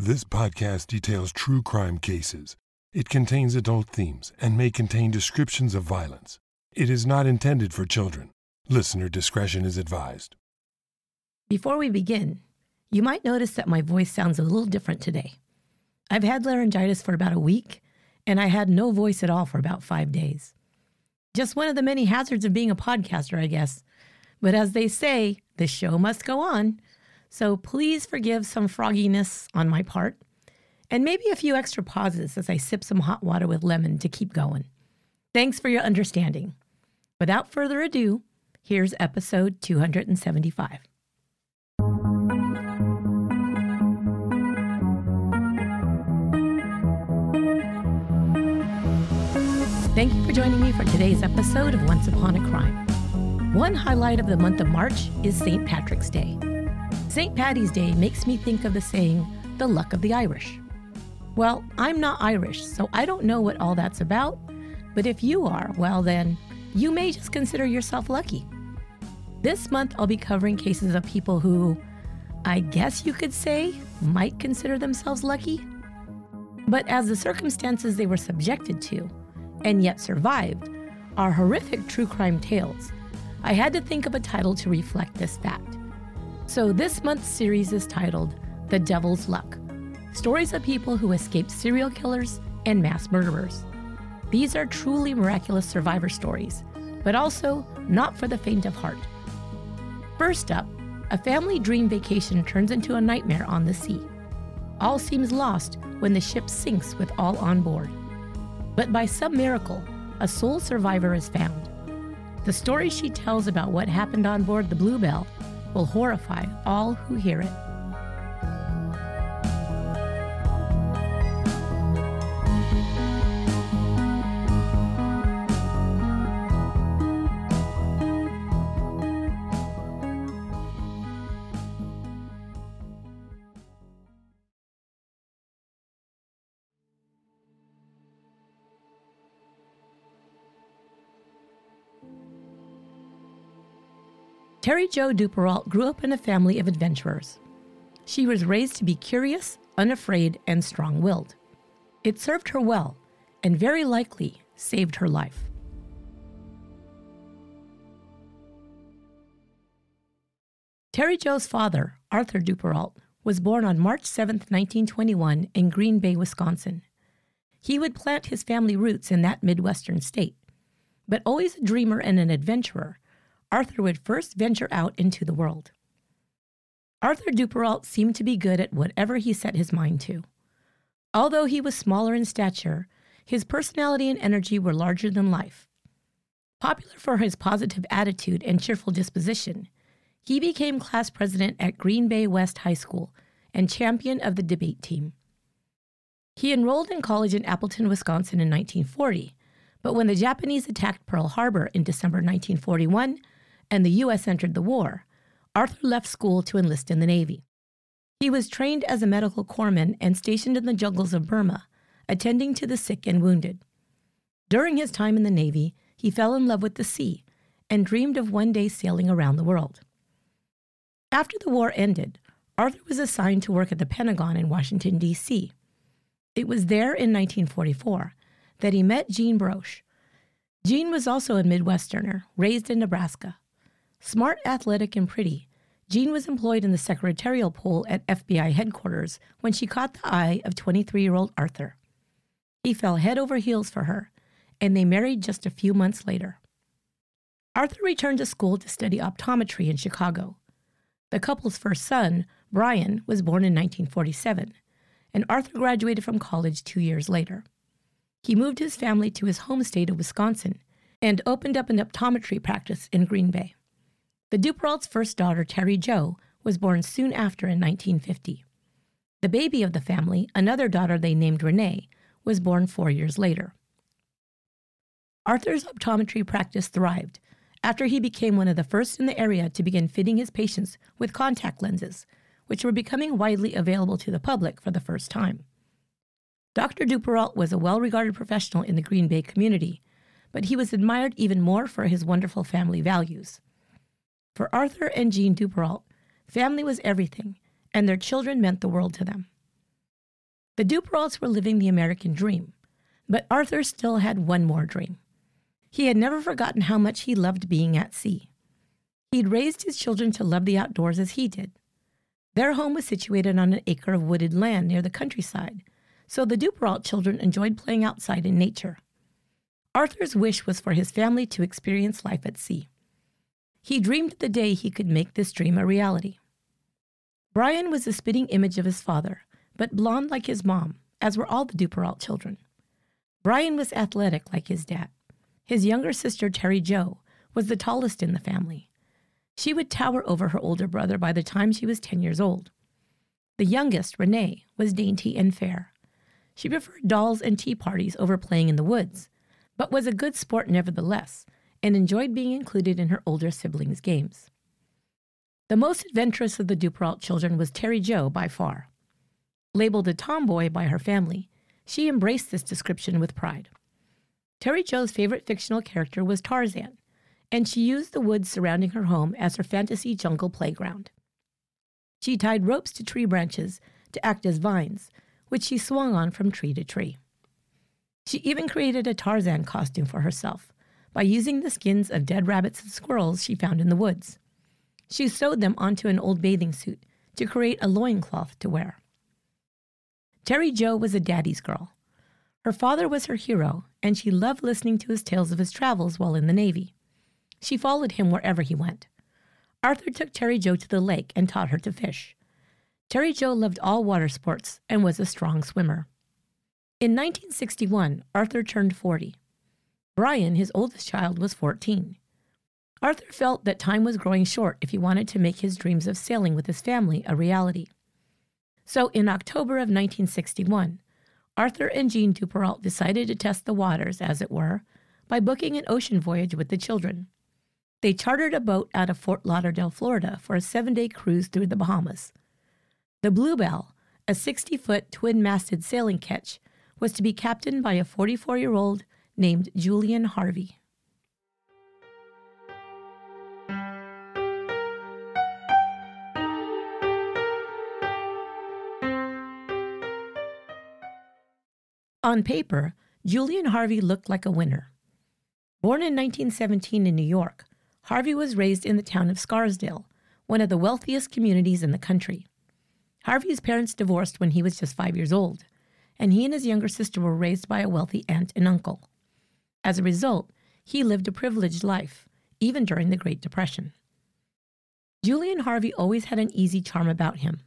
This podcast details true crime cases. It contains adult themes and may contain descriptions of violence. It is not intended for children. Listener discretion is advised. Before we begin, you might notice that my voice sounds a little different today. I've had laryngitis for about a week, and I had no voice at all for about five days. Just one of the many hazards of being a podcaster, I guess. But as they say, the show must go on. So please forgive some frogginess on my part, and maybe a few extra pauses as I sip some hot water with lemon to keep going. Thanks for your understanding. Without further ado, here's episode 275. Thank you for joining me for today's episode of Once Upon a Crime. One highlight of the month of March is St. Patrick's Day. St. Patty's Day makes me think of the saying, the luck of the Irish. Well, I'm not Irish, so I don't know what all that's about, but if you are, well, then you may just consider yourself lucky. This month, I'll be covering cases of people who, I guess you could say, might consider themselves lucky. But as the circumstances they were subjected to, and yet survived, are horrific true crime tales, I had to think of a title to reflect this fact. So this month's series is titled The Devil's Luck Stories of People Who Escaped Serial Killers and Mass Murderers. These are truly miraculous survivor stories, but also not for the faint of heart. First up, a family dream vacation turns into a nightmare on the sea. All seems lost when the ship sinks with all on board. But by some miracle, a sole survivor is found. The story she tells about what happened on board the Bluebell will horrify all who hear it. Terry Jo Duperrault grew up in a family of adventurers. She was raised to be curious, unafraid, and strong willed. It served her well, and very likely saved her life. Terry Jo's father, Arthur Duperrault, was born on March 7, 1921, in Green Bay, Wisconsin. He would plant his family roots in that Midwestern state. But always a dreamer and an adventurer, Arthur would first venture out into the world. Arthur Duperrault seemed to be good at whatever he set his mind to. Although he was smaller in stature, his personality and energy were larger than life. Popular for his positive attitude and cheerful disposition, he became class president at Green Bay West High School and champion of the debate team. He enrolled in college in Appleton, Wisconsin in 1940, but when the Japanese attacked Pearl Harbor in December 1941, and the U.S. entered the war, Arthur left school to enlist in the Navy. He was trained as a medical corpsman and stationed in the jungles of Burma, attending to the sick and wounded. During his time in the Navy, he fell in love with the sea and dreamed of one day sailing around the world. After the war ended, Arthur was assigned to work at the Pentagon in Washington, D.C. It was there in 1944 that he met Jean Broche. Jean was also a Midwesterner, raised in Nebraska. Smart, athletic, and pretty, Jean was employed in the secretarial pool at FBI headquarters when she caught the eye of 23 year old Arthur. He fell head over heels for her, and they married just a few months later. Arthur returned to school to study optometry in Chicago. The couple's first son, Brian, was born in 1947, and Arthur graduated from college two years later. He moved his family to his home state of Wisconsin and opened up an optometry practice in Green Bay. The Duperrault's first daughter, Terry Jo, was born soon after in 1950. The baby of the family, another daughter they named Renee, was born four years later. Arthur's optometry practice thrived after he became one of the first in the area to begin fitting his patients with contact lenses, which were becoming widely available to the public for the first time. Dr. Duperrault was a well regarded professional in the Green Bay community, but he was admired even more for his wonderful family values. For Arthur and Jean Duperrault, family was everything, and their children meant the world to them. The Duperraults were living the American dream, but Arthur still had one more dream. He had never forgotten how much he loved being at sea. He'd raised his children to love the outdoors as he did. Their home was situated on an acre of wooded land near the countryside, so the Duperrault children enjoyed playing outside in nature. Arthur's wish was for his family to experience life at sea. He dreamed the day he could make this dream a reality. Brian was the spitting image of his father, but blond like his mom, as were all the Duperrault children. Brian was athletic like his dad. His younger sister, Terry Jo, was the tallest in the family. She would tower over her older brother by the time she was 10 years old. The youngest, Renee, was dainty and fair. She preferred dolls and tea parties over playing in the woods, but was a good sport nevertheless and enjoyed being included in her older siblings' games. The most adventurous of the Duperrault children was Terry Jo by far. Labeled a tomboy by her family, she embraced this description with pride. Terry Jo's favorite fictional character was Tarzan, and she used the woods surrounding her home as her fantasy jungle playground. She tied ropes to tree branches to act as vines, which she swung on from tree to tree. She even created a Tarzan costume for herself by using the skins of dead rabbits and squirrels she found in the woods. She sewed them onto an old bathing suit to create a loincloth to wear. Terry Jo was a daddy's girl. Her father was her hero, and she loved listening to his tales of his travels while in the Navy. She followed him wherever he went. Arthur took Terry Jo to the lake and taught her to fish. Terry Jo loved all water sports and was a strong swimmer. In 1961, Arthur turned 40. Brian, his oldest child, was 14. Arthur felt that time was growing short if he wanted to make his dreams of sailing with his family a reality. So, in October of 1961, Arthur and Jean Duperrault decided to test the waters, as it were, by booking an ocean voyage with the children. They chartered a boat out of Fort Lauderdale, Florida, for a seven day cruise through the Bahamas. The Bluebell, a 60 foot twin masted sailing ketch, was to be captained by a 44 year old named Julian Harvey. On paper, Julian Harvey looked like a winner. Born in 1917 in New York, Harvey was raised in the town of Scarsdale, one of the wealthiest communities in the country. Harvey's parents divorced when he was just five years old, and he and his younger sister were raised by a wealthy aunt and uncle. As a result, he lived a privileged life, even during the Great Depression. Julian Harvey always had an easy charm about him.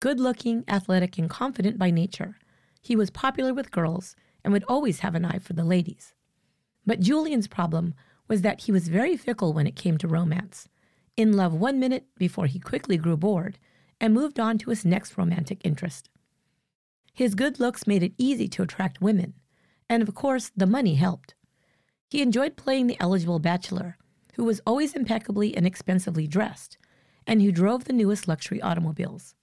Good looking, athletic, and confident by nature, he was popular with girls and would always have an eye for the ladies. But Julian's problem was that he was very fickle when it came to romance, in love one minute before he quickly grew bored and moved on to his next romantic interest. His good looks made it easy to attract women, and of course, the money helped. He enjoyed playing the eligible bachelor, who was always impeccably and expensively dressed, and who drove the newest luxury automobiles.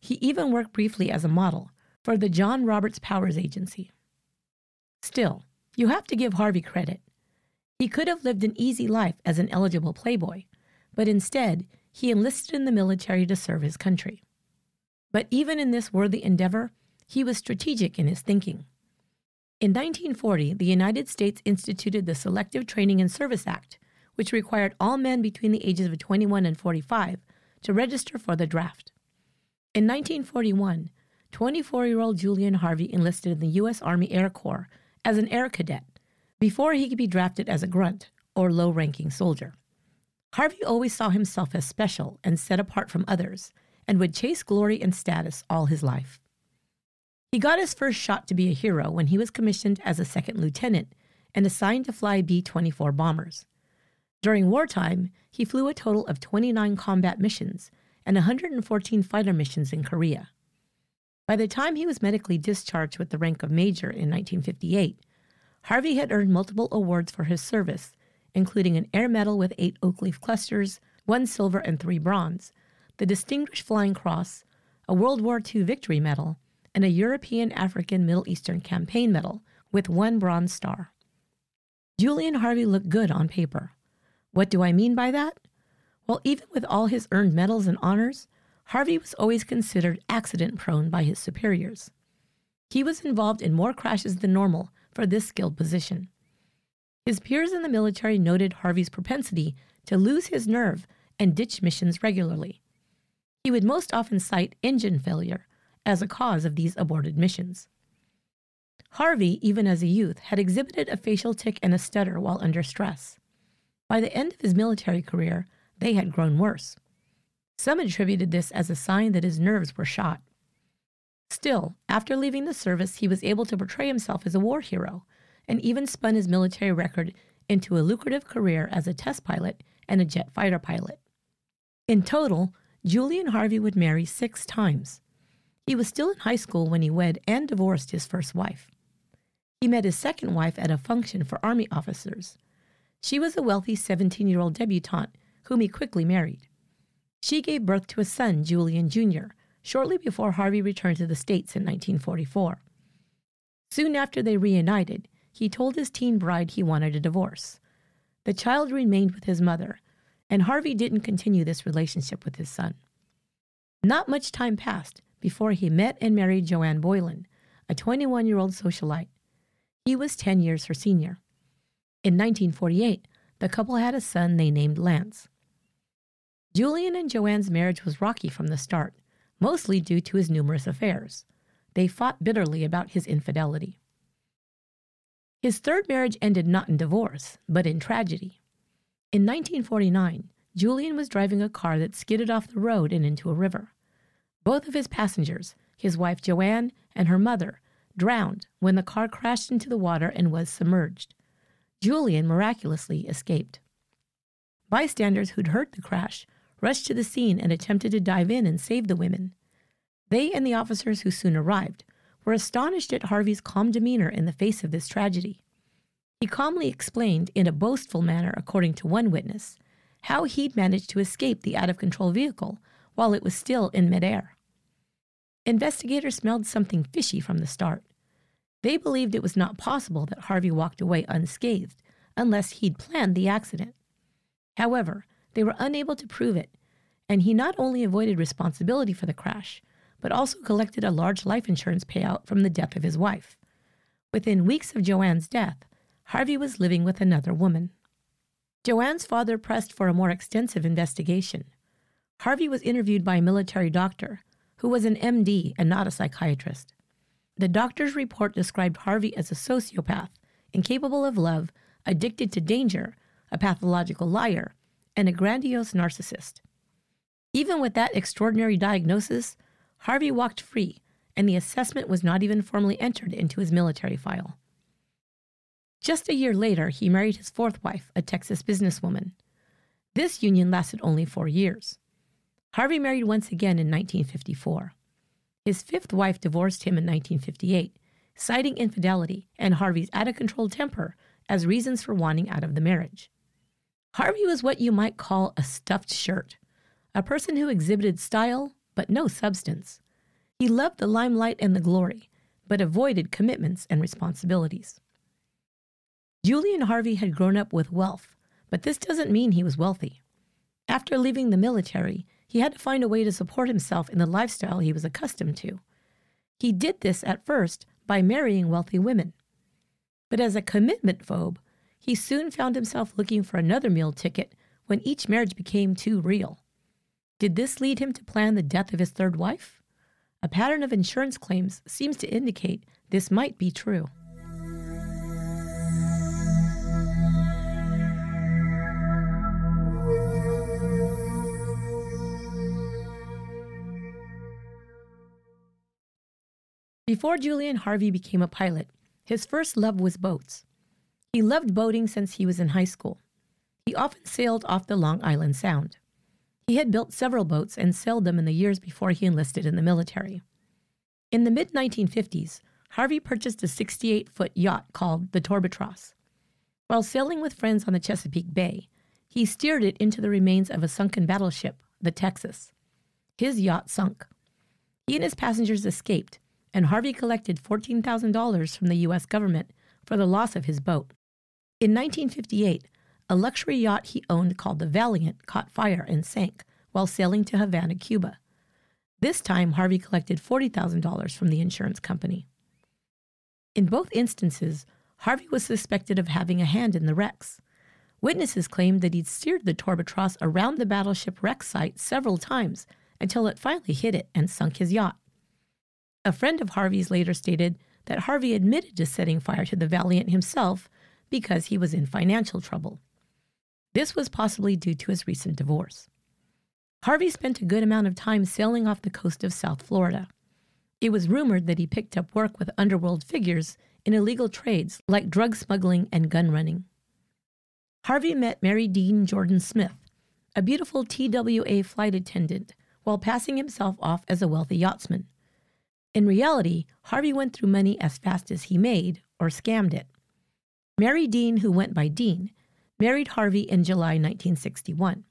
He even worked briefly as a model for the John Roberts Powers Agency. Still, you have to give Harvey credit. He could have lived an easy life as an eligible playboy, but instead, he enlisted in the military to serve his country. But even in this worthy endeavor, he was strategic in his thinking. In 1940, the United States instituted the Selective Training and Service Act, which required all men between the ages of 21 and 45 to register for the draft. In 1941, 24 year old Julian Harvey enlisted in the U.S. Army Air Corps as an air cadet before he could be drafted as a grunt or low ranking soldier. Harvey always saw himself as special and set apart from others and would chase glory and status all his life. He got his first shot to be a hero when he was commissioned as a second lieutenant and assigned to fly B 24 bombers. During wartime, he flew a total of 29 combat missions and 114 fighter missions in Korea. By the time he was medically discharged with the rank of major in 1958, Harvey had earned multiple awards for his service, including an Air Medal with eight oak leaf clusters, one silver and three bronze, the Distinguished Flying Cross, a World War II Victory Medal, and a European African Middle Eastern Campaign Medal with one Bronze Star. Julian Harvey looked good on paper. What do I mean by that? Well, even with all his earned medals and honors, Harvey was always considered accident prone by his superiors. He was involved in more crashes than normal for this skilled position. His peers in the military noted Harvey's propensity to lose his nerve and ditch missions regularly. He would most often cite engine failure as a cause of these aborted missions. Harvey, even as a youth, had exhibited a facial tic and a stutter while under stress. By the end of his military career, they had grown worse. Some attributed this as a sign that his nerves were shot. Still, after leaving the service, he was able to portray himself as a war hero and even spun his military record into a lucrative career as a test pilot and a jet fighter pilot. In total, Julian Harvey would marry six times. He was still in high school when he wed and divorced his first wife. He met his second wife at a function for Army officers. She was a wealthy 17 year old debutante whom he quickly married. She gave birth to a son, Julian Jr., shortly before Harvey returned to the States in 1944. Soon after they reunited, he told his teen bride he wanted a divorce. The child remained with his mother, and Harvey didn't continue this relationship with his son. Not much time passed before he met and married Joanne Boylan, a 21 year old socialite. He was 10 years her senior. In 1948, the couple had a son they named Lance. Julian and Joanne's marriage was rocky from the start, mostly due to his numerous affairs. They fought bitterly about his infidelity. His third marriage ended not in divorce, but in tragedy. In 1949, Julian was driving a car that skidded off the road and into a river. Both of his passengers, his wife Joanne and her mother, drowned when the car crashed into the water and was submerged. Julian miraculously escaped. Bystanders who'd heard the crash rushed to the scene and attempted to dive in and save the women. They and the officers who soon arrived were astonished at Harvey's calm demeanor in the face of this tragedy. He calmly explained, in a boastful manner, according to one witness, how he'd managed to escape the out of control vehicle while it was still in midair. Investigators smelled something fishy from the start. They believed it was not possible that Harvey walked away unscathed unless he'd planned the accident. However, they were unable to prove it, and he not only avoided responsibility for the crash, but also collected a large life insurance payout from the death of his wife. Within weeks of Joanne's death, Harvey was living with another woman. Joanne's father pressed for a more extensive investigation. Harvey was interviewed by a military doctor who was an MD and not a psychiatrist. The doctor's report described Harvey as a sociopath, incapable of love, addicted to danger, a pathological liar, and a grandiose narcissist. Even with that extraordinary diagnosis, Harvey walked free, and the assessment was not even formally entered into his military file. Just a year later, he married his fourth wife, a Texas businesswoman. This union lasted only four years. Harvey married once again in 1954. His fifth wife divorced him in 1958, citing infidelity and Harvey's out of control temper as reasons for wanting out of the marriage. Harvey was what you might call a stuffed shirt, a person who exhibited style but no substance. He loved the limelight and the glory, but avoided commitments and responsibilities. Julian Harvey had grown up with wealth, but this doesn't mean he was wealthy. After leaving the military, he had to find a way to support himself in the lifestyle he was accustomed to. He did this at first by marrying wealthy women. But as a commitment phobe, he soon found himself looking for another meal ticket when each marriage became too real. Did this lead him to plan the death of his third wife? A pattern of insurance claims seems to indicate this might be true. Before Julian Harvey became a pilot, his first love was boats. He loved boating since he was in high school. He often sailed off the Long Island Sound. He had built several boats and sailed them in the years before he enlisted in the military. In the mid 1950s, Harvey purchased a 68 foot yacht called the Torbatros. While sailing with friends on the Chesapeake Bay, he steered it into the remains of a sunken battleship, the Texas. His yacht sunk. He and his passengers escaped, and Harvey collected $14,000 from the U.S. government for the loss of his boat. In 1958, a luxury yacht he owned called the Valiant caught fire and sank while sailing to Havana, Cuba. This time, Harvey collected $40,000 from the insurance company. In both instances, Harvey was suspected of having a hand in the wrecks. Witnesses claimed that he'd steered the Torbatross around the battleship wreck site several times until it finally hit it and sunk his yacht. A friend of Harvey's later stated that Harvey admitted to setting fire to the Valiant himself because he was in financial trouble. This was possibly due to his recent divorce. Harvey spent a good amount of time sailing off the coast of South Florida. It was rumored that he picked up work with underworld figures in illegal trades like drug smuggling and gun running. Harvey met Mary Dean Jordan Smith, a beautiful TWA flight attendant, while passing himself off as a wealthy yachtsman. In reality, Harvey went through money as fast as he made, or scammed it. Mary Dean, who went by Dean, married Harvey in July 1961.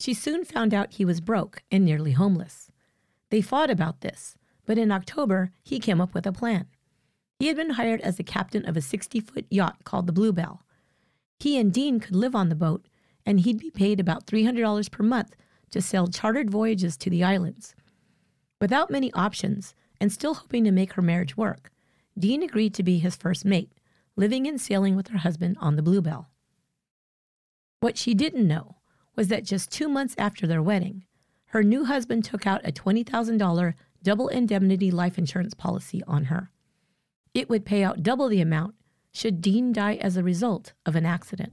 She soon found out he was broke and nearly homeless. They fought about this, but in October, he came up with a plan. He had been hired as the captain of a 60 foot yacht called the Bluebell. He and Dean could live on the boat, and he'd be paid about $300 per month to sail chartered voyages to the islands. Without many options, and still hoping to make her marriage work, Dean agreed to be his first mate, living and sailing with her husband on the Bluebell. What she didn't know was that just two months after their wedding, her new husband took out a $20,000 double indemnity life insurance policy on her. It would pay out double the amount should Dean die as a result of an accident.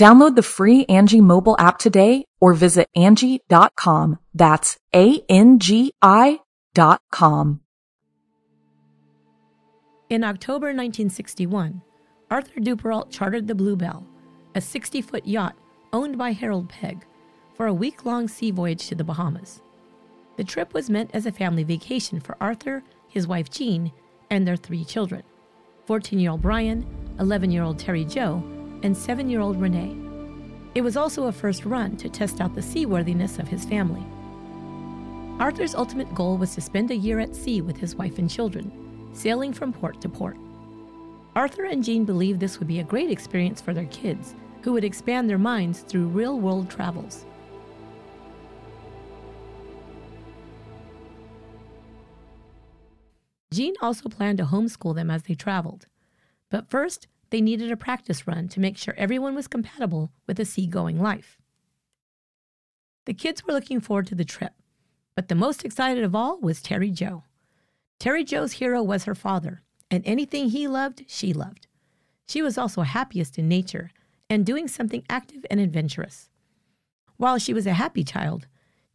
Download the free Angi mobile app today or visit Angi.com. That's A-N-G-I dot com. In October 1961, Arthur Duperrault chartered the Bluebell, a 60 foot yacht owned by Harold Pegg, for a week long sea voyage to the Bahamas. The trip was meant as a family vacation for Arthur, his wife Jean, and their three children 14 year old Brian, 11 year old Terry Jo, and seven year old Renee. It was also a first run to test out the seaworthiness of his family. Arthur's ultimate goal was to spend a year at sea with his wife and children, sailing from port to port. Arthur and Jean believed this would be a great experience for their kids, who would expand their minds through real world travels. Jean also planned to homeschool them as they traveled. But first, they needed a practice run to make sure everyone was compatible with a seagoing life. The kids were looking forward to the trip, but the most excited of all was Terry Jo. Terry Jo's hero was her father, and anything he loved, she loved. She was also happiest in nature and doing something active and adventurous. While she was a happy child,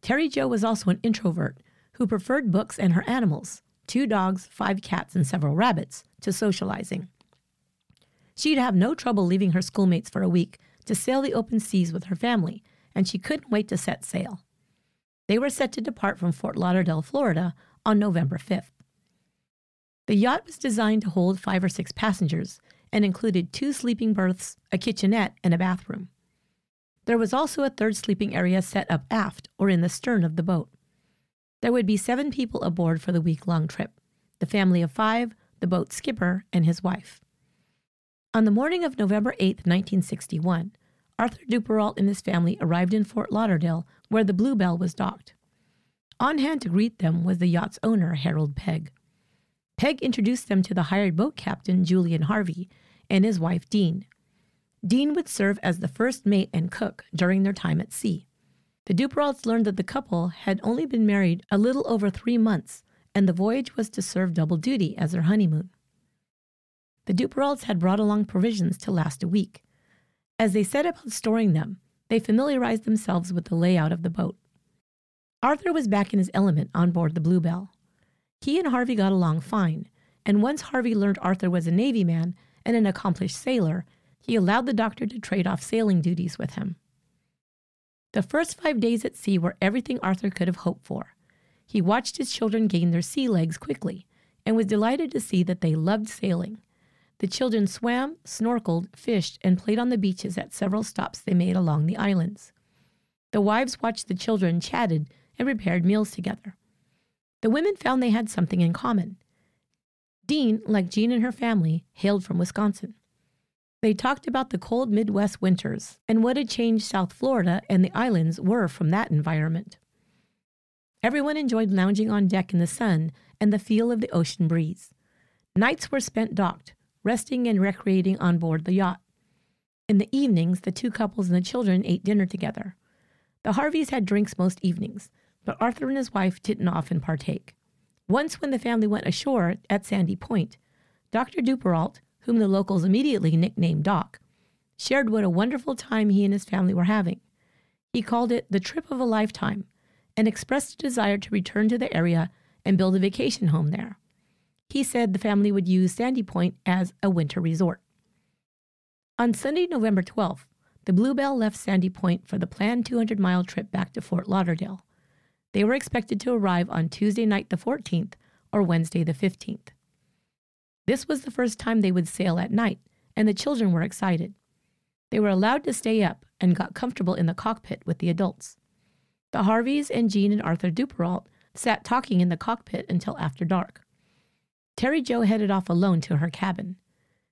Terry Jo was also an introvert who preferred books and her animals two dogs, five cats, and several rabbits to socializing. She'd have no trouble leaving her schoolmates for a week to sail the open seas with her family, and she couldn't wait to set sail. They were set to depart from Fort Lauderdale, Florida on November 5th. The yacht was designed to hold five or six passengers and included two sleeping berths, a kitchenette, and a bathroom. There was also a third sleeping area set up aft or in the stern of the boat. There would be seven people aboard for the week long trip the family of five, the boat's skipper, and his wife. On the morning of November 8, 1961, Arthur Duperrault and his family arrived in Fort Lauderdale, where the Bluebell was docked. On hand to greet them was the yacht's owner, Harold Pegg. Pegg introduced them to the hired boat captain, Julian Harvey, and his wife, Dean. Dean would serve as the first mate and cook during their time at sea. The Duperraults learned that the couple had only been married a little over three months, and the voyage was to serve double duty as their honeymoon. The Duperraults had brought along provisions to last a week. As they set about storing them, they familiarized themselves with the layout of the boat. Arthur was back in his element on board the Bluebell. He and Harvey got along fine, and once Harvey learned Arthur was a Navy man and an accomplished sailor, he allowed the doctor to trade off sailing duties with him. The first five days at sea were everything Arthur could have hoped for. He watched his children gain their sea legs quickly and was delighted to see that they loved sailing. The children swam, snorkeled, fished, and played on the beaches at several stops they made along the islands. The wives watched the children, chatted, and prepared meals together. The women found they had something in common. Dean, like Jean and her family, hailed from Wisconsin. They talked about the cold Midwest winters and what a change South Florida and the islands were from that environment. Everyone enjoyed lounging on deck in the sun and the feel of the ocean breeze. Nights were spent docked, resting and recreating on board the yacht. In the evenings, the two couples and the children ate dinner together. The Harveys had drinks most evenings, but Arthur and his wife didn't often partake. Once, when the family went ashore at Sandy Point, Dr. Duperrault, whom the locals immediately nicknamed Doc, shared what a wonderful time he and his family were having. He called it the trip of a lifetime and expressed a desire to return to the area and build a vacation home there. He said the family would use Sandy Point as a winter resort. On Sunday, November 12th, the Bluebell left Sandy Point for the planned 200 mile trip back to Fort Lauderdale. They were expected to arrive on Tuesday night, the 14th, or Wednesday, the 15th. This was the first time they would sail at night, and the children were excited. They were allowed to stay up and got comfortable in the cockpit with the adults. The Harveys and Jean and Arthur Duperrault sat talking in the cockpit until after dark. Terry Jo headed off alone to her cabin.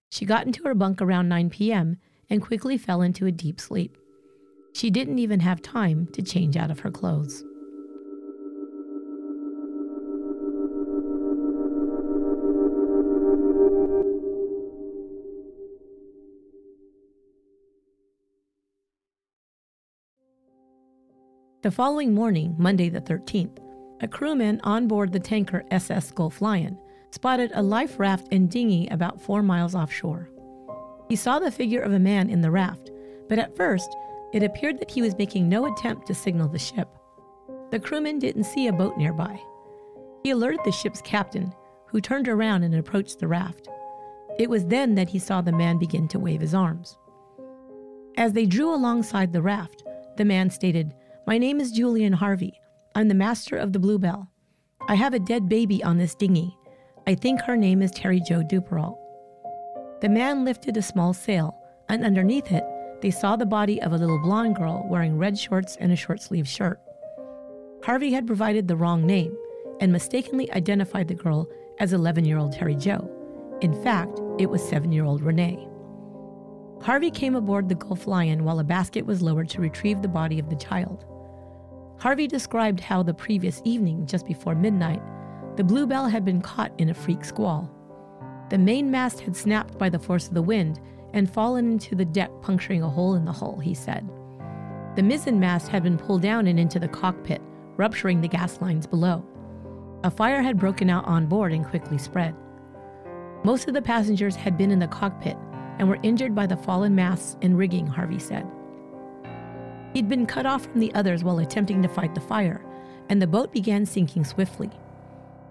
She got into her bunk around 9 p.m. and quickly fell into a deep sleep. She didn't even have time to change out of her clothes. The following morning, Monday the 13th, a crewman on board the tanker SS Gulf Lion spotted a life raft and dinghy about four miles offshore. He saw the figure of a man in the raft, but at first it appeared that he was making no attempt to signal the ship. The crewman didn't see a boat nearby. He alerted the ship's captain, who turned around and approached the raft. It was then that he saw the man begin to wave his arms. As they drew alongside the raft, the man stated, My name is Julian Harvey. I'm the master of the Bluebell. I have a dead baby on this dinghy. I think her name is Terry Jo Duperrault. The man lifted a small sail, and underneath it, they saw the body of a little blonde girl wearing red shorts and a short sleeved shirt. Harvey had provided the wrong name and mistakenly identified the girl as 11 year old Terry Jo. In fact, it was 7 year old Renee. Harvey came aboard the Gulf Lion while a basket was lowered to retrieve the body of the child. Harvey described how the previous evening, just before midnight, the Bluebell had been caught in a freak squall. The main mast had snapped by the force of the wind and fallen into the deck, puncturing a hole in the hull, he said. The mizzen mast had been pulled down and into the cockpit, rupturing the gas lines below. A fire had broken out on board and quickly spread. Most of the passengers had been in the cockpit and were injured by the fallen masts and rigging, Harvey said. He'd been cut off from the others while attempting to fight the fire, and the boat began sinking swiftly.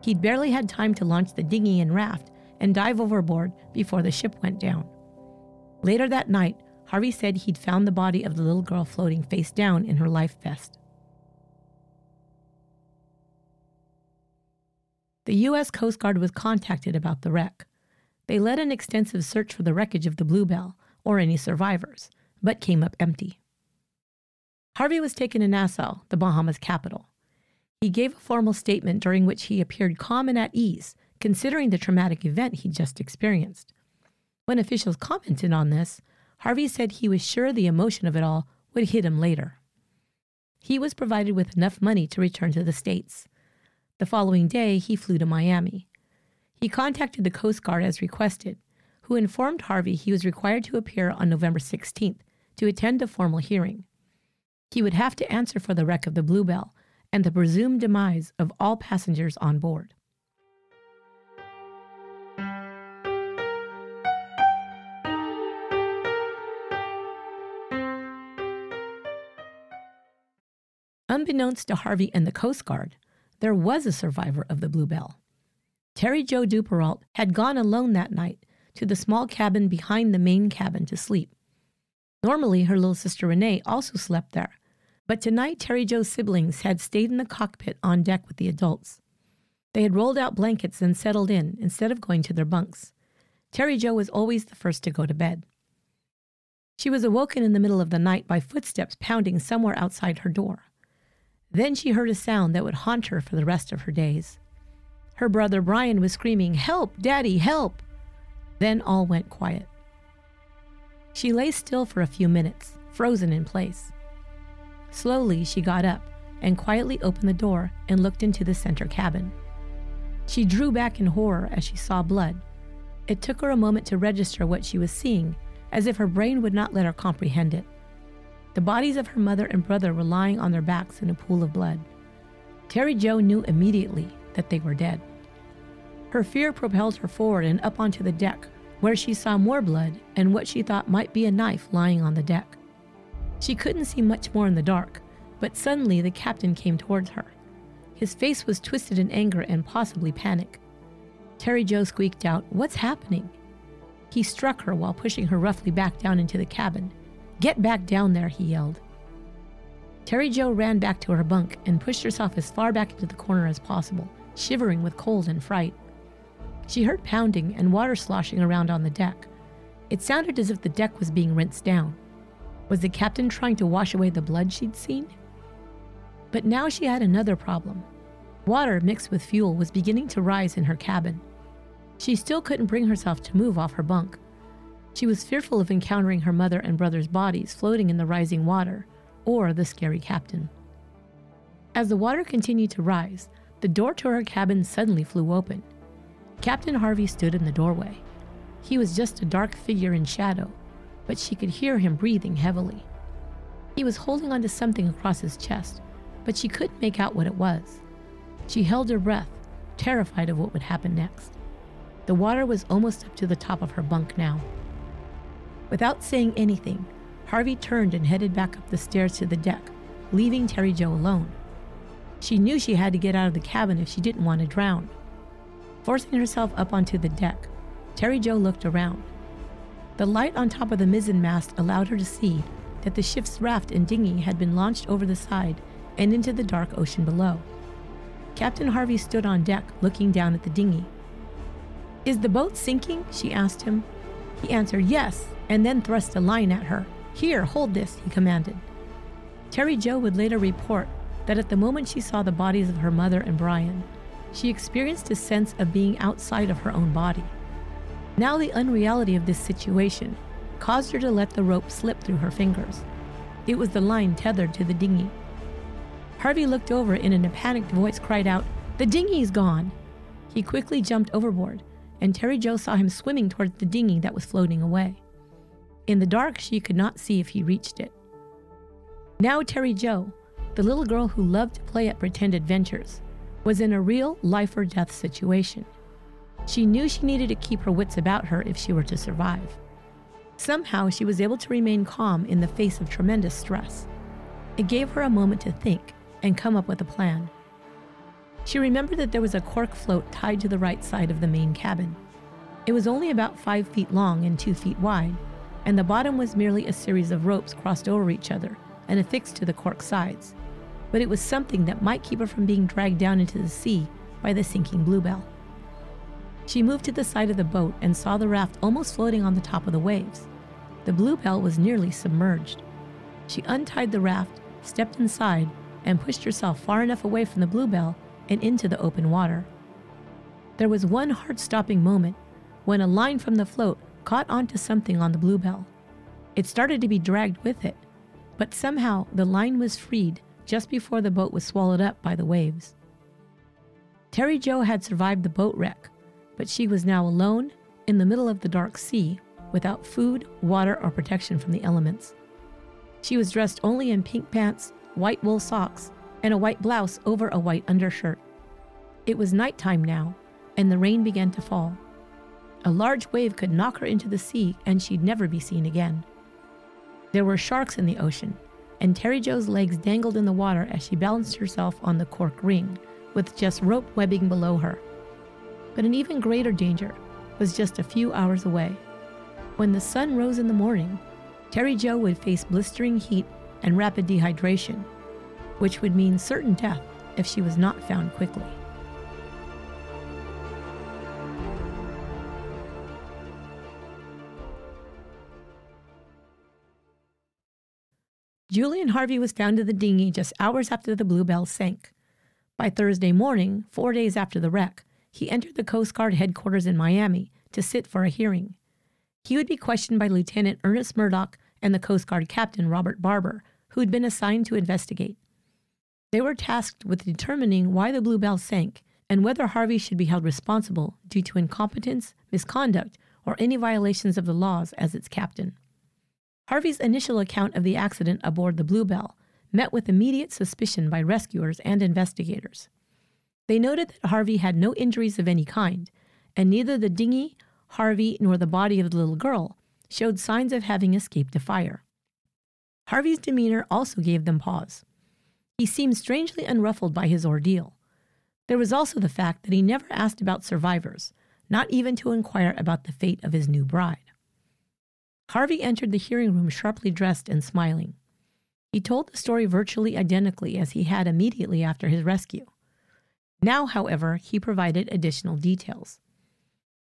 He'd barely had time to launch the dinghy and raft and dive overboard before the ship went down. Later that night, Harvey said he'd found the body of the little girl floating face down in her life vest. The U.S. Coast Guard was contacted about the wreck. They led an extensive search for the wreckage of the Bluebell or any survivors, but came up empty. Harvey was taken to Nassau, the Bahamas capital. He gave a formal statement during which he appeared calm and at ease, considering the traumatic event he'd just experienced. When officials commented on this, Harvey said he was sure the emotion of it all would hit him later. He was provided with enough money to return to the States. The following day, he flew to Miami. He contacted the Coast Guard as requested, who informed Harvey he was required to appear on November 16th to attend a formal hearing. He would have to answer for the wreck of the Bluebell and the presumed demise of all passengers on board. Unbeknownst to Harvey and the Coast Guard, there was a survivor of the Bluebell. Terry Jo Duperrault had gone alone that night to the small cabin behind the main cabin to sleep. Normally, her little sister Renee also slept there, but tonight Terry Jo's siblings had stayed in the cockpit on deck with the adults. They had rolled out blankets and settled in instead of going to their bunks. Terry Jo was always the first to go to bed. She was awoken in the middle of the night by footsteps pounding somewhere outside her door. Then she heard a sound that would haunt her for the rest of her days. Her brother Brian was screaming, Help, Daddy, help! Then all went quiet. She lay still for a few minutes, frozen in place. Slowly, she got up and quietly opened the door and looked into the center cabin. She drew back in horror as she saw blood. It took her a moment to register what she was seeing, as if her brain would not let her comprehend it. The bodies of her mother and brother were lying on their backs in a pool of blood. Terry Jo knew immediately that they were dead. Her fear propelled her forward and up onto the deck, where she saw more blood and what she thought might be a knife lying on the deck. She couldn't see much more in the dark, but suddenly the captain came towards her. His face was twisted in anger and possibly panic. Terry Jo squeaked out, What's happening? He struck her while pushing her roughly back down into the cabin. Get back down there, he yelled. Terry Jo ran back to her bunk and pushed herself as far back into the corner as possible, shivering with cold and fright. She heard pounding and water sloshing around on the deck. It sounded as if the deck was being rinsed down. Was the captain trying to wash away the blood she'd seen? But now she had another problem. Water mixed with fuel was beginning to rise in her cabin. She still couldn't bring herself to move off her bunk. She was fearful of encountering her mother and brother's bodies floating in the rising water, or the scary captain. As the water continued to rise, the door to her cabin suddenly flew open. Captain Harvey stood in the doorway. He was just a dark figure in shadow, but she could hear him breathing heavily. He was holding onto something across his chest, but she couldn't make out what it was. She held her breath, terrified of what would happen next. The water was almost up to the top of her bunk now. Without saying anything, Harvey turned and headed back up the stairs to the deck, leaving Terry Jo alone. She knew she had to get out of the cabin if she didn't want to drown. Forcing herself up onto the deck, Terry Jo looked around. The light on top of the mizzen mast allowed her to see that the ship's raft and dinghy had been launched over the side and into the dark ocean below. Captain Harvey stood on deck looking down at the dinghy. Is the boat sinking? she asked him. He answered yes, and then thrust a line at her. Here, hold this, he commanded. Terry Jo would later report that at the moment she saw the bodies of her mother and Brian, she experienced a sense of being outside of her own body. Now, the unreality of this situation caused her to let the rope slip through her fingers. It was the line tethered to the dinghy. Harvey looked over and in a panicked voice cried out, The dinghy's gone! He quickly jumped overboard, and Terry Jo saw him swimming towards the dinghy that was floating away. In the dark, she could not see if he reached it. Now, Terry Jo, the little girl who loved to play at pretend adventures, was in a real life or death situation. She knew she needed to keep her wits about her if she were to survive. Somehow, she was able to remain calm in the face of tremendous stress. It gave her a moment to think and come up with a plan. She remembered that there was a cork float tied to the right side of the main cabin. It was only about five feet long and two feet wide, and the bottom was merely a series of ropes crossed over each other and affixed to the cork sides. But it was something that might keep her from being dragged down into the sea by the sinking bluebell. She moved to the side of the boat and saw the raft almost floating on the top of the waves. The bluebell was nearly submerged. She untied the raft, stepped inside, and pushed herself far enough away from the bluebell and into the open water. There was one heart stopping moment when a line from the float caught onto something on the bluebell. It started to be dragged with it, but somehow the line was freed just before the boat was swallowed up by the waves. Terry Jo had survived the boat wreck, but she was now alone in the middle of the dark sea without food, water, or protection from the elements. She was dressed only in pink pants, white wool socks, and a white blouse over a white undershirt. It was nighttime now, and the rain began to fall. A large wave could knock her into the sea, and she'd never be seen again. There were sharks in the ocean, and Terry Jo's legs dangled in the water as she balanced herself on the cork ring, with just rope webbing below her. But an even greater danger was just a few hours away. When the sun rose in the morning, Terry Jo would face blistering heat and rapid dehydration, which would mean certain death if she was not found quickly. Julian Harvey was found in the dinghy just hours after the Bluebell sank. By Thursday morning, four days after the wreck, he entered the Coast Guard headquarters in Miami to sit for a hearing. He would be questioned by Lieutenant Ernest Murdoch and the Coast Guard captain Robert Barber, who had been assigned to investigate. They were tasked with determining why the Bluebell sank and whether Harvey should be held responsible due to incompetence, misconduct, or any violations of the laws as its captain. Harvey's initial account of the accident aboard the Bluebell met with immediate suspicion by rescuers and investigators. They noted that Harvey had no injuries of any kind, and neither the dinghy, Harvey, nor the body of the little girl showed signs of having escaped a fire. Harvey's demeanor also gave them pause. He seemed strangely unruffled by his ordeal. There was also the fact that he never asked about survivors, not even to inquire about the fate of his new bride. Harvey entered the hearing room sharply dressed and smiling. He told the story virtually identically as he had immediately after his rescue. Now, however, he provided additional details.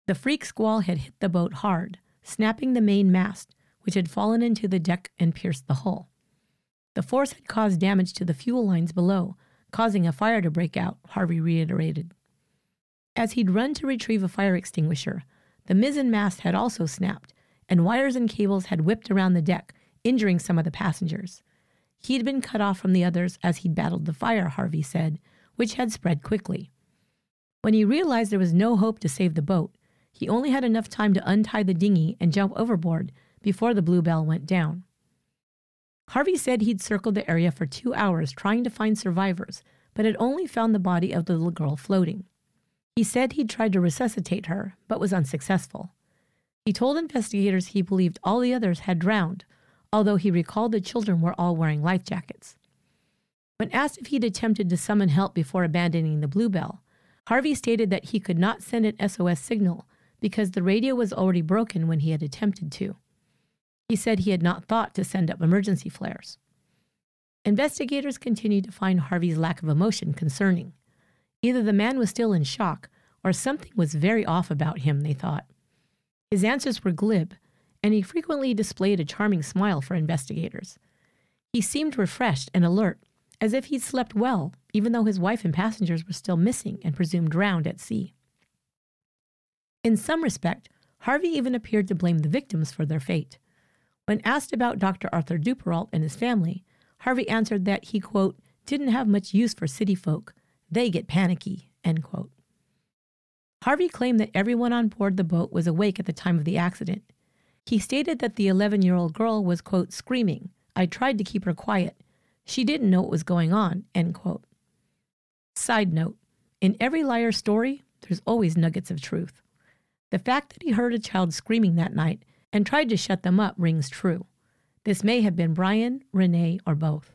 The freak squall had hit the boat hard, snapping the main mast, which had fallen into the deck and pierced the hull. The force had caused damage to the fuel lines below, causing a fire to break out, Harvey reiterated. As he'd run to retrieve a fire extinguisher, the mizzen mast had also snapped, and wires and cables had whipped around the deck, injuring some of the passengers. He'd been cut off from the others as he'd battled the fire, Harvey said, which had spread quickly. When he realized there was no hope to save the boat, he only had enough time to untie the dinghy and jump overboard before the Bluebell went down. Harvey said he'd circled the area for two hours trying to find survivors, but had only found the body of the little girl floating. He said he'd tried to resuscitate her, but was unsuccessful. He told investigators he believed all the others had drowned, although he recalled the children were all wearing life jackets. When asked if he'd attempted to summon help before abandoning the Bluebell, Harvey stated that he could not send an SOS signal because the radio was already broken when he had attempted to. He said he had not thought to send up emergency flares. Investigators continued to find Harvey's lack of emotion concerning. Either the man was still in shock, or something was very off about him, they thought. His answers were glib, and he frequently displayed a charming smile for investigators. He seemed refreshed and alert, as if he'd slept well, even though his wife and passengers were still missing and presumed drowned at sea. In some respect, Harvey even appeared to blame the victims for their fate. When asked about Dr. Arthur Duperrault and his family, Harvey answered that he, quote, didn't have much use for city folk. They get panicky, end quote. Harvey claimed that everyone on board the boat was awake at the time of the accident. He stated that the 11 year old girl was, quote, screaming. I tried to keep her quiet. She didn't know what was going on, end quote. Side note In every liar story, there's always nuggets of truth. The fact that he heard a child screaming that night and tried to shut them up rings true. This may have been Brian, Renee, or both.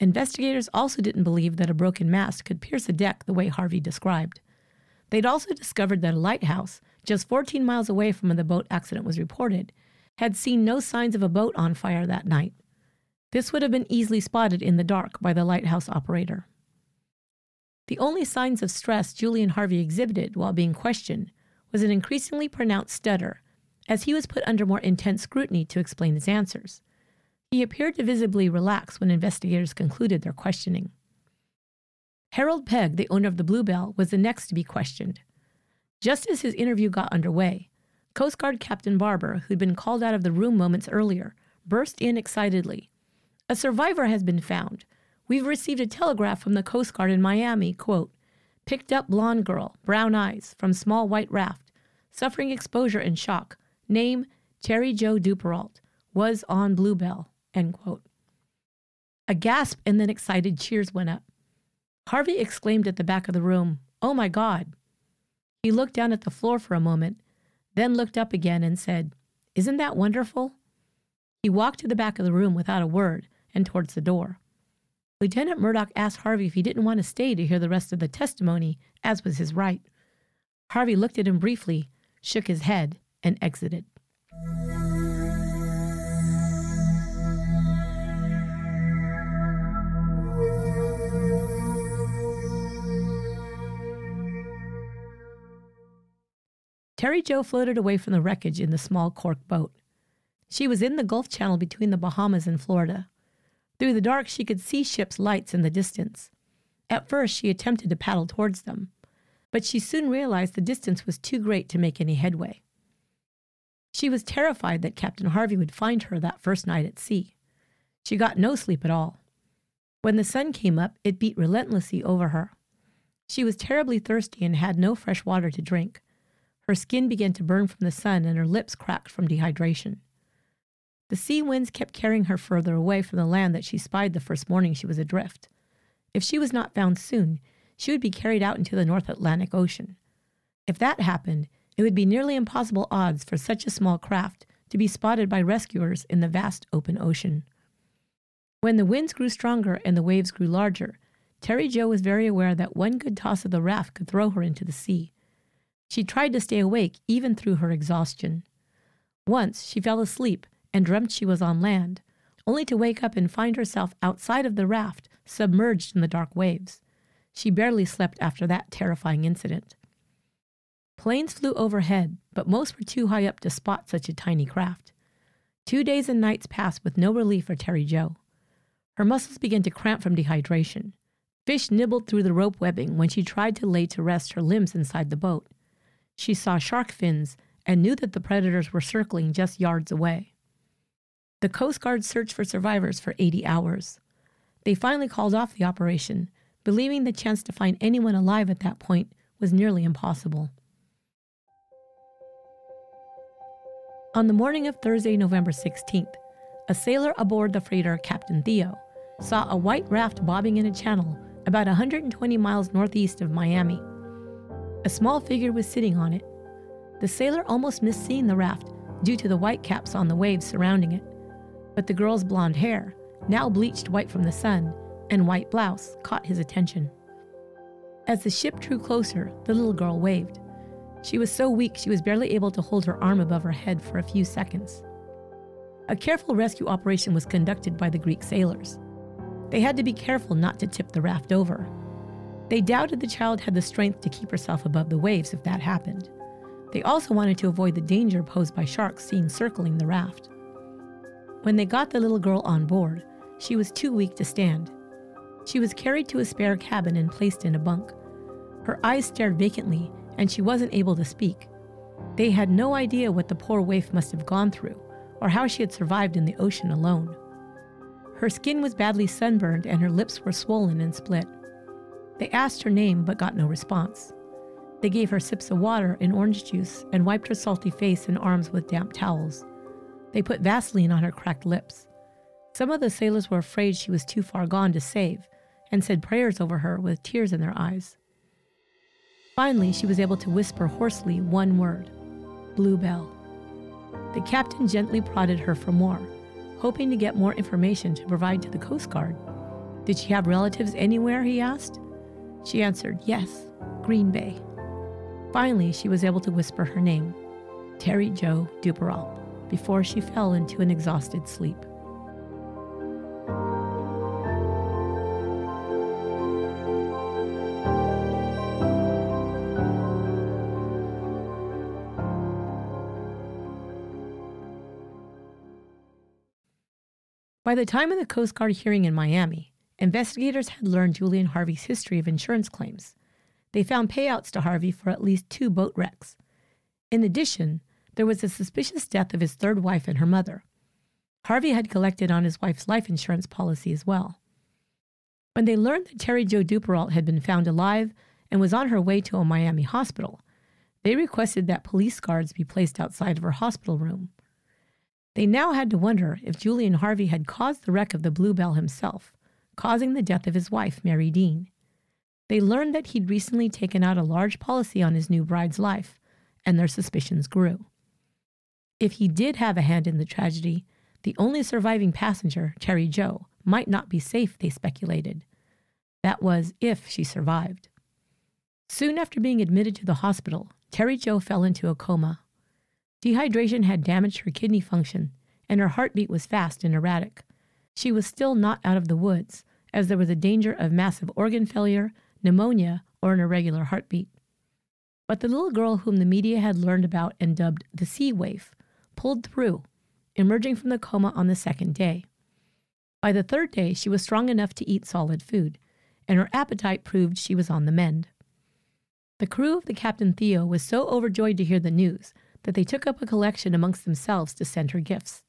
Investigators also didn't believe that a broken mast could pierce a deck the way Harvey described. They'd also discovered that a lighthouse, just 14 miles away from where the boat accident was reported, had seen no signs of a boat on fire that night. This would have been easily spotted in the dark by the lighthouse operator. The only signs of stress Julian Harvey exhibited while being questioned was an increasingly pronounced stutter, as he was put under more intense scrutiny to explain his answers. He appeared to visibly relax when investigators concluded their questioning. Harold Pegg, the owner of the Bluebell, was the next to be questioned. Just as his interview got underway, Coast Guard Captain Barber, who'd been called out of the room moments earlier, burst in excitedly. A survivor has been found. We've received a telegraph from the Coast Guard in Miami, quote, picked up blonde girl, brown eyes, from small white raft, suffering exposure and shock. Name Terry Jo Duperrault, was on Bluebell, end quote. A gasp and then excited cheers went up. Harvey exclaimed at the back of the room, Oh my God! He looked down at the floor for a moment, then looked up again and said, Isn't that wonderful? He walked to the back of the room without a word and towards the door. Lieutenant Murdoch asked Harvey if he didn't want to stay to hear the rest of the testimony, as was his right. Harvey looked at him briefly, shook his head, and exited. Terry Jo floated away from the wreckage in the small cork boat. She was in the Gulf Channel between the Bahamas and Florida. Through the dark, she could see ships' lights in the distance. At first, she attempted to paddle towards them, but she soon realized the distance was too great to make any headway. She was terrified that Captain Harvey would find her that first night at sea. She got no sleep at all. When the sun came up, it beat relentlessly over her. She was terribly thirsty and had no fresh water to drink. Her skin began to burn from the sun and her lips cracked from dehydration. The sea winds kept carrying her further away from the land that she spied the first morning she was adrift. If she was not found soon, she would be carried out into the North Atlantic Ocean. If that happened, it would be nearly impossible odds for such a small craft to be spotted by rescuers in the vast open ocean. When the winds grew stronger and the waves grew larger, Terry Jo was very aware that one good toss of the raft could throw her into the sea. She tried to stay awake even through her exhaustion. Once she fell asleep and dreamt she was on land, only to wake up and find herself outside of the raft, submerged in the dark waves. She barely slept after that terrifying incident. Planes flew overhead, but most were too high up to spot such a tiny craft. Two days and nights passed with no relief for Terry Jo. Her muscles began to cramp from dehydration. Fish nibbled through the rope webbing when she tried to lay to rest her limbs inside the boat. She saw shark fins and knew that the predators were circling just yards away. The Coast Guard searched for survivors for 80 hours. They finally called off the operation, believing the chance to find anyone alive at that point was nearly impossible. On the morning of Thursday, November 16th, a sailor aboard the freighter Captain Theo saw a white raft bobbing in a channel about 120 miles northeast of Miami. A small figure was sitting on it. The sailor almost missed seeing the raft due to the white caps on the waves surrounding it but the girl's blonde hair, now bleached white from the sun, and white blouse caught his attention. As the ship drew closer, the little girl waved. She was so weak she was barely able to hold her arm above her head for a few seconds. A careful rescue operation was conducted by the Greek sailors. They had to be careful not to tip the raft over. They doubted the child had the strength to keep herself above the waves if that happened. They also wanted to avoid the danger posed by sharks seen circling the raft. When they got the little girl on board, she was too weak to stand. She was carried to a spare cabin and placed in a bunk. Her eyes stared vacantly, and she wasn't able to speak. They had no idea what the poor waif must have gone through, or how she had survived in the ocean alone. Her skin was badly sunburned, and her lips were swollen and split. They asked her name but got no response. They gave her sips of water and orange juice and wiped her salty face and arms with damp towels. They put Vaseline on her cracked lips. Some of the sailors were afraid she was too far gone to save and said prayers over her with tears in their eyes. Finally, she was able to whisper hoarsely one word Bluebell. The captain gently prodded her for more, hoping to get more information to provide to the Coast Guard. Did she have relatives anywhere? he asked. She answered, Yes, Green Bay. Finally, she was able to whisper her name Terry Jo Duperrault before she fell into an exhausted sleep. By the time of the Coast Guard hearing in Miami, investigators had learned Julian Harvey's history of insurance claims. They found payouts to Harvey for at least two boat wrecks. In addition, there was the suspicious death of his third wife and her mother. Harvey had collected on his wife's life insurance policy as well. When they learned that Terry Jo Duperrault had been found alive and was on her way to a Miami hospital, they requested that police guards be placed outside of her hospital room. They now had to wonder if Julian Harvey had caused the wreck of the Bluebell himself, causing the death of his wife, Mary Dean. They learned that he'd recently taken out a large policy on his new bride's life, and their suspicions grew. If he did have a hand in the tragedy, the only surviving passenger, Terry Jo, might not be safe, they speculated. That was, if she survived. Soon after being admitted to the hospital, Terry Jo fell into a coma. Dehydration had damaged her kidney function, and her heartbeat was fast and erratic. She was still not out of the woods, as there was a danger of massive organ failure, pneumonia, or an irregular heartbeat. But the little girl whom the media had learned about and dubbed the sea waif pulled through, emerging from the coma on the second day. By the third day, she was strong enough to eat solid food, and her appetite proved she was on the mend. The crew of the Captain Theo was so overjoyed to hear the news that they took up a collection amongst themselves to send her gifts.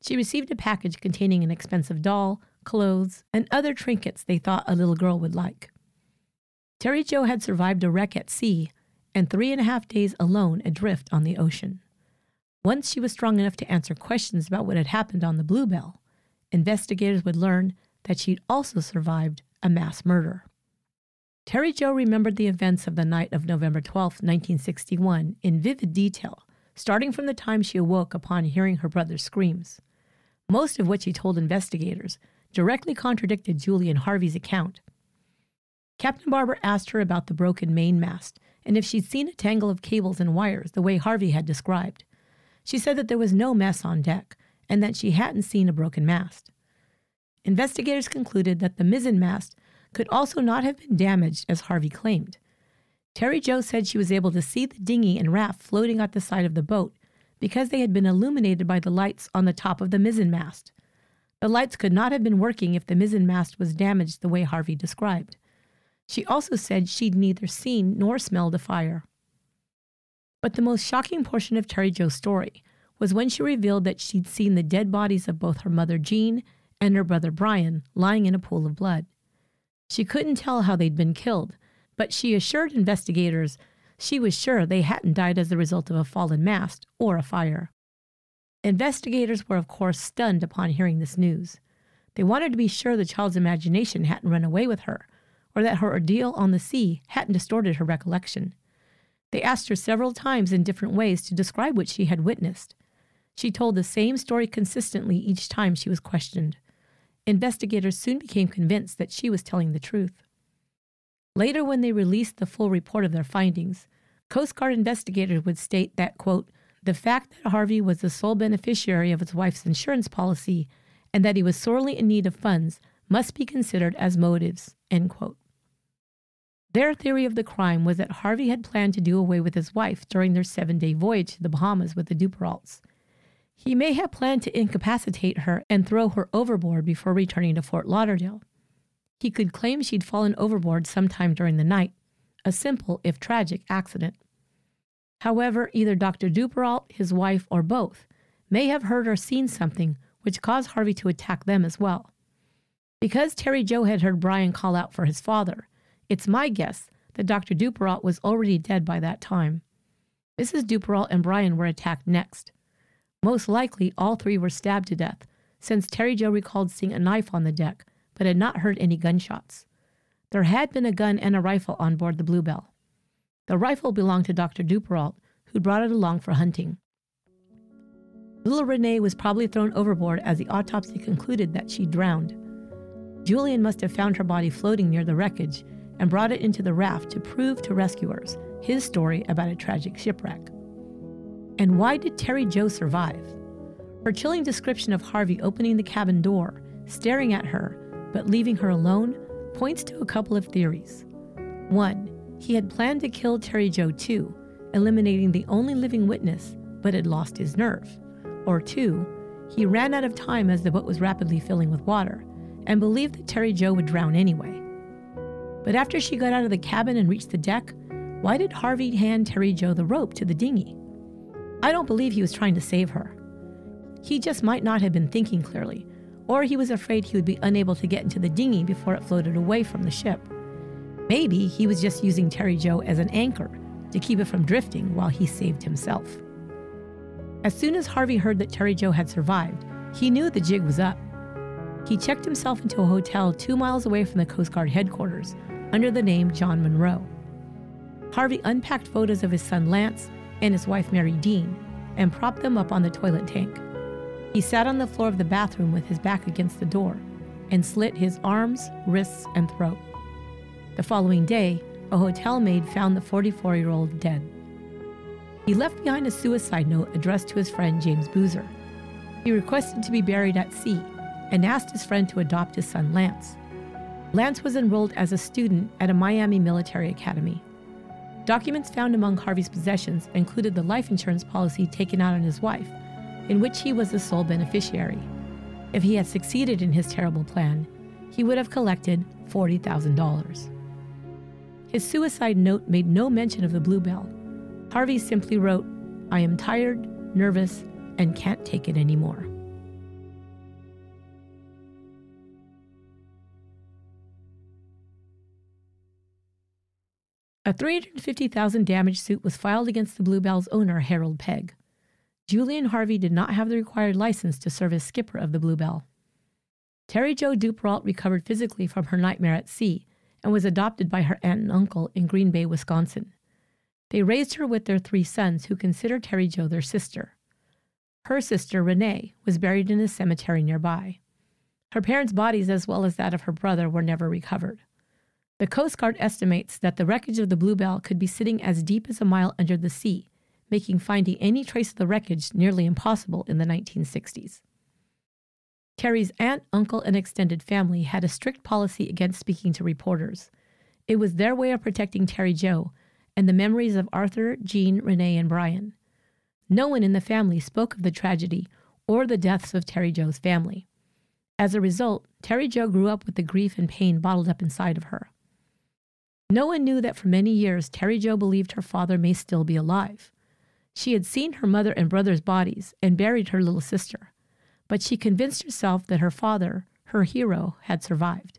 She received a package containing an expensive doll, clothes, and other trinkets they thought a little girl would like. Terry Jo had survived a wreck at sea and three and a half days alone adrift on the ocean. Once she was strong enough to answer questions about what had happened on the Bluebell, investigators would learn that she'd also survived a mass murder. Terry Jo remembered the events of the night of November 12, 1961, in vivid detail, starting from the time she awoke upon hearing her brother's screams. Most of what she told investigators directly contradicted Julian Harvey's account. Captain Barber asked her about the broken mainmast and if she'd seen a tangle of cables and wires the way Harvey had described. She said that there was no mess on deck and that she hadn't seen a broken mast. Investigators concluded that the mizzen mast could also not have been damaged as Harvey claimed. Terry Jo said she was able to see the dinghy and raft floating at the side of the boat because they had been illuminated by the lights on the top of the mizzen mast. The lights could not have been working if the mizzen mast was damaged the way Harvey described. She also said she'd neither seen nor smelled a fire. But the most shocking portion of Terry Jo's story was when she revealed that she'd seen the dead bodies of both her mother Jean and her brother Brian lying in a pool of blood. She couldn't tell how they'd been killed, but she assured investigators she was sure they hadn't died as the result of a fallen mast or a fire. Investigators were, of course, stunned upon hearing this news. They wanted to be sure the child's imagination hadn't run away with her, or that her ordeal on the sea hadn't distorted her recollection. They asked her several times in different ways to describe what she had witnessed. She told the same story consistently each time she was questioned. Investigators soon became convinced that she was telling the truth. Later, when they released the full report of their findings, Coast Guard investigators would state that, quote, the fact that Harvey was the sole beneficiary of his wife's insurance policy and that he was sorely in need of funds must be considered as motives, end quote. Their theory of the crime was that Harvey had planned to do away with his wife during their seven day voyage to the Bahamas with the Duperraults. He may have planned to incapacitate her and throw her overboard before returning to Fort Lauderdale. He could claim she'd fallen overboard sometime during the night, a simple, if tragic, accident. However, either Dr. Duperrault, his wife, or both may have heard or seen something which caused Harvey to attack them as well. Because Terry Jo had heard Brian call out for his father, it's my guess that Dr. Duperrault was already dead by that time. Mrs. Duperrault and Brian were attacked next. Most likely, all three were stabbed to death, since Terry Jo recalled seeing a knife on the deck, but had not heard any gunshots. There had been a gun and a rifle on board the Bluebell. The rifle belonged to Dr. Duperrault, who brought it along for hunting. Little Renee was probably thrown overboard as the autopsy concluded that she drowned. Julian must have found her body floating near the wreckage and brought it into the raft to prove to rescuers his story about a tragic shipwreck. And why did Terry Jo survive? Her chilling description of Harvey opening the cabin door, staring at her, but leaving her alone, points to a couple of theories. One, he had planned to kill Terry Jo too, eliminating the only living witness, but had lost his nerve. Or two, he ran out of time as the boat was rapidly filling with water, and believed that Terry Jo would drown anyway. But after she got out of the cabin and reached the deck, why did Harvey hand Terry Jo the rope to the dinghy? I don't believe he was trying to save her. He just might not have been thinking clearly, or he was afraid he would be unable to get into the dinghy before it floated away from the ship. Maybe he was just using Terry Jo as an anchor to keep it from drifting while he saved himself. As soon as Harvey heard that Terry Jo had survived, he knew the jig was up. He checked himself into a hotel two miles away from the Coast Guard headquarters under the name John Monroe. Harvey unpacked photos of his son Lance and his wife Mary Dean and propped them up on the toilet tank. He sat on the floor of the bathroom with his back against the door and slit his arms, wrists, and throat. The following day, a hotel maid found the 44 year old dead. He left behind a suicide note addressed to his friend James Boozer. He requested to be buried at sea and asked his friend to adopt his son Lance. Lance was enrolled as a student at a Miami military academy. Documents found among Harvey's possessions included the life insurance policy taken out on his wife, in which he was the sole beneficiary. If he had succeeded in his terrible plan, he would have collected $40,000. His suicide note made no mention of the Bluebell. Harvey simply wrote, I am tired, nervous, and can't take it anymore. A 350,000 damage suit was filed against the Bluebell's owner, Harold Pegg. Julian Harvey did not have the required license to serve as skipper of the Bluebell. Terry Jo Duperrault recovered physically from her nightmare at sea and was adopted by her aunt and uncle in Green Bay, Wisconsin. They raised her with their three sons, who considered Terry Jo their sister. Her sister, Renee, was buried in a cemetery nearby. Her parents' bodies, as well as that of her brother, were never recovered. The Coast Guard estimates that the wreckage of the Bluebell could be sitting as deep as a mile under the sea, making finding any trace of the wreckage nearly impossible in the 1960s. Terry's aunt, uncle, and extended family had a strict policy against speaking to reporters. It was their way of protecting Terry Jo and the memories of Arthur, Jean, Renee, and Brian. No one in the family spoke of the tragedy or the deaths of Terry Jo's family. As a result, Terry Jo grew up with the grief and pain bottled up inside of her. No one knew that for many years Terry Jo believed her father may still be alive. She had seen her mother and brother's bodies and buried her little sister, but she convinced herself that her father, her hero, had survived.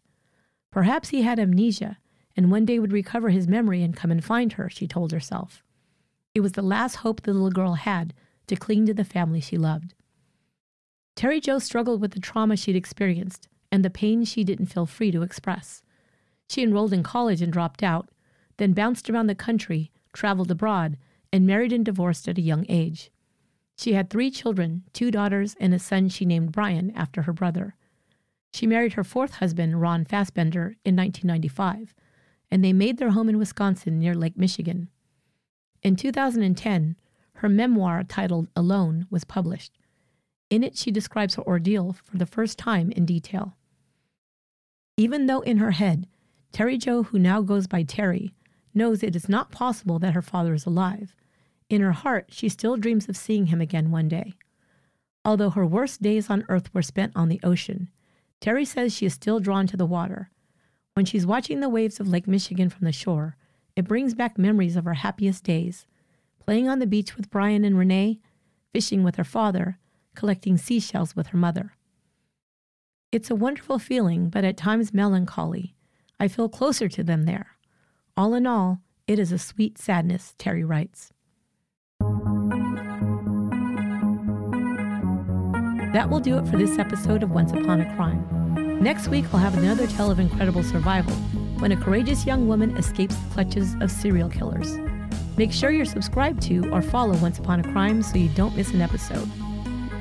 Perhaps he had amnesia and one day would recover his memory and come and find her, she told herself. It was the last hope the little girl had to cling to the family she loved. Terry Jo struggled with the trauma she'd experienced and the pain she didn't feel free to express. She enrolled in college and dropped out, then bounced around the country, traveled abroad, and married and divorced at a young age. She had three children two daughters and a son she named Brian after her brother. She married her fourth husband, Ron Fassbender, in 1995, and they made their home in Wisconsin near Lake Michigan. In 2010, her memoir titled Alone was published. In it, she describes her ordeal for the first time in detail. Even though in her head Terry Jo, who now goes by Terry, knows it is not possible that her father is alive. In her heart, she still dreams of seeing him again one day. Although her worst days on earth were spent on the ocean, Terry says she is still drawn to the water. When she's watching the waves of Lake Michigan from the shore, it brings back memories of her happiest days playing on the beach with Brian and Renee, fishing with her father, collecting seashells with her mother. It's a wonderful feeling, but at times melancholy I feel closer to them there. All in all, it is a sweet sadness, Terry writes. That will do it for this episode of Once Upon a Crime. Next week, we'll have another tale of incredible survival when a courageous young woman escapes the clutches of serial killers. Make sure you're subscribed to or follow Once Upon a Crime so you don't miss an episode.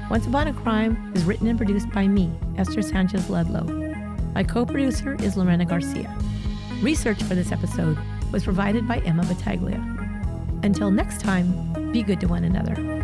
Once Upon a Crime is written and produced by me, Esther Sanchez Ludlow. My co producer is Lorena Garcia. Research for this episode was provided by Emma Battaglia. Until next time, be good to one another.